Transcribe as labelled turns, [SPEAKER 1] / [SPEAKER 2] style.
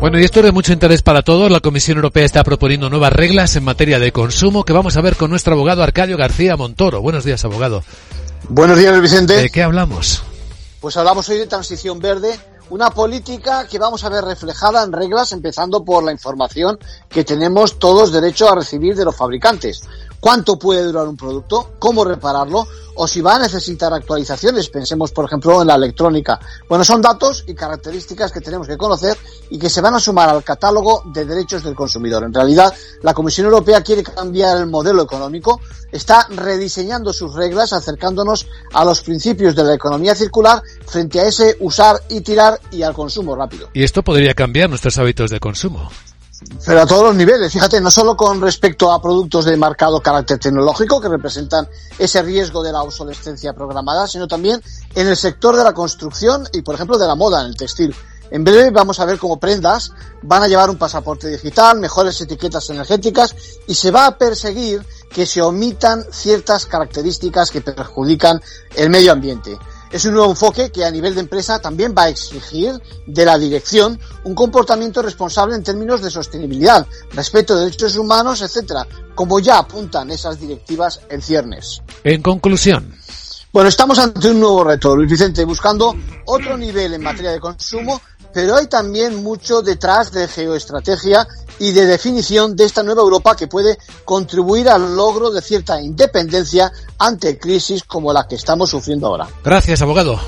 [SPEAKER 1] Bueno, y esto es de mucho interés para todos. La Comisión Europea está proponiendo nuevas reglas en materia de consumo que vamos a ver con nuestro abogado Arcadio García Montoro. Buenos días, abogado.
[SPEAKER 2] Buenos días, Vicente.
[SPEAKER 1] ¿De qué hablamos?
[SPEAKER 2] Pues hablamos hoy de transición verde, una política que vamos a ver reflejada en reglas, empezando por la información que tenemos todos derecho a recibir de los fabricantes cuánto puede durar un producto, cómo repararlo o si va a necesitar actualizaciones. Pensemos, por ejemplo, en la electrónica. Bueno, son datos y características que tenemos que conocer y que se van a sumar al catálogo de derechos del consumidor. En realidad, la Comisión Europea quiere cambiar el modelo económico, está rediseñando sus reglas, acercándonos a los principios de la economía circular frente a ese usar y tirar y al consumo rápido.
[SPEAKER 1] Y esto podría cambiar nuestros hábitos de consumo.
[SPEAKER 2] Pero a todos los niveles, fíjate, no solo con respecto a productos de marcado carácter tecnológico que representan ese riesgo de la obsolescencia programada, sino también en el sector de la construcción y, por ejemplo, de la moda, en el textil. En breve vamos a ver cómo prendas van a llevar un pasaporte digital, mejores etiquetas energéticas y se va a perseguir que se omitan ciertas características que perjudican el medio ambiente. Es un nuevo enfoque que a nivel de empresa también va a exigir de la dirección un comportamiento responsable en términos de sostenibilidad, respeto de derechos humanos, etcétera, como ya apuntan esas directivas en ciernes.
[SPEAKER 1] En conclusión.
[SPEAKER 2] Bueno, estamos ante un nuevo reto, Luis Vicente, buscando otro nivel en materia de consumo pero hay también mucho detrás de geoestrategia y de definición de esta nueva Europa que puede contribuir al logro de cierta independencia ante crisis como la que estamos sufriendo ahora.
[SPEAKER 1] Gracias, abogado.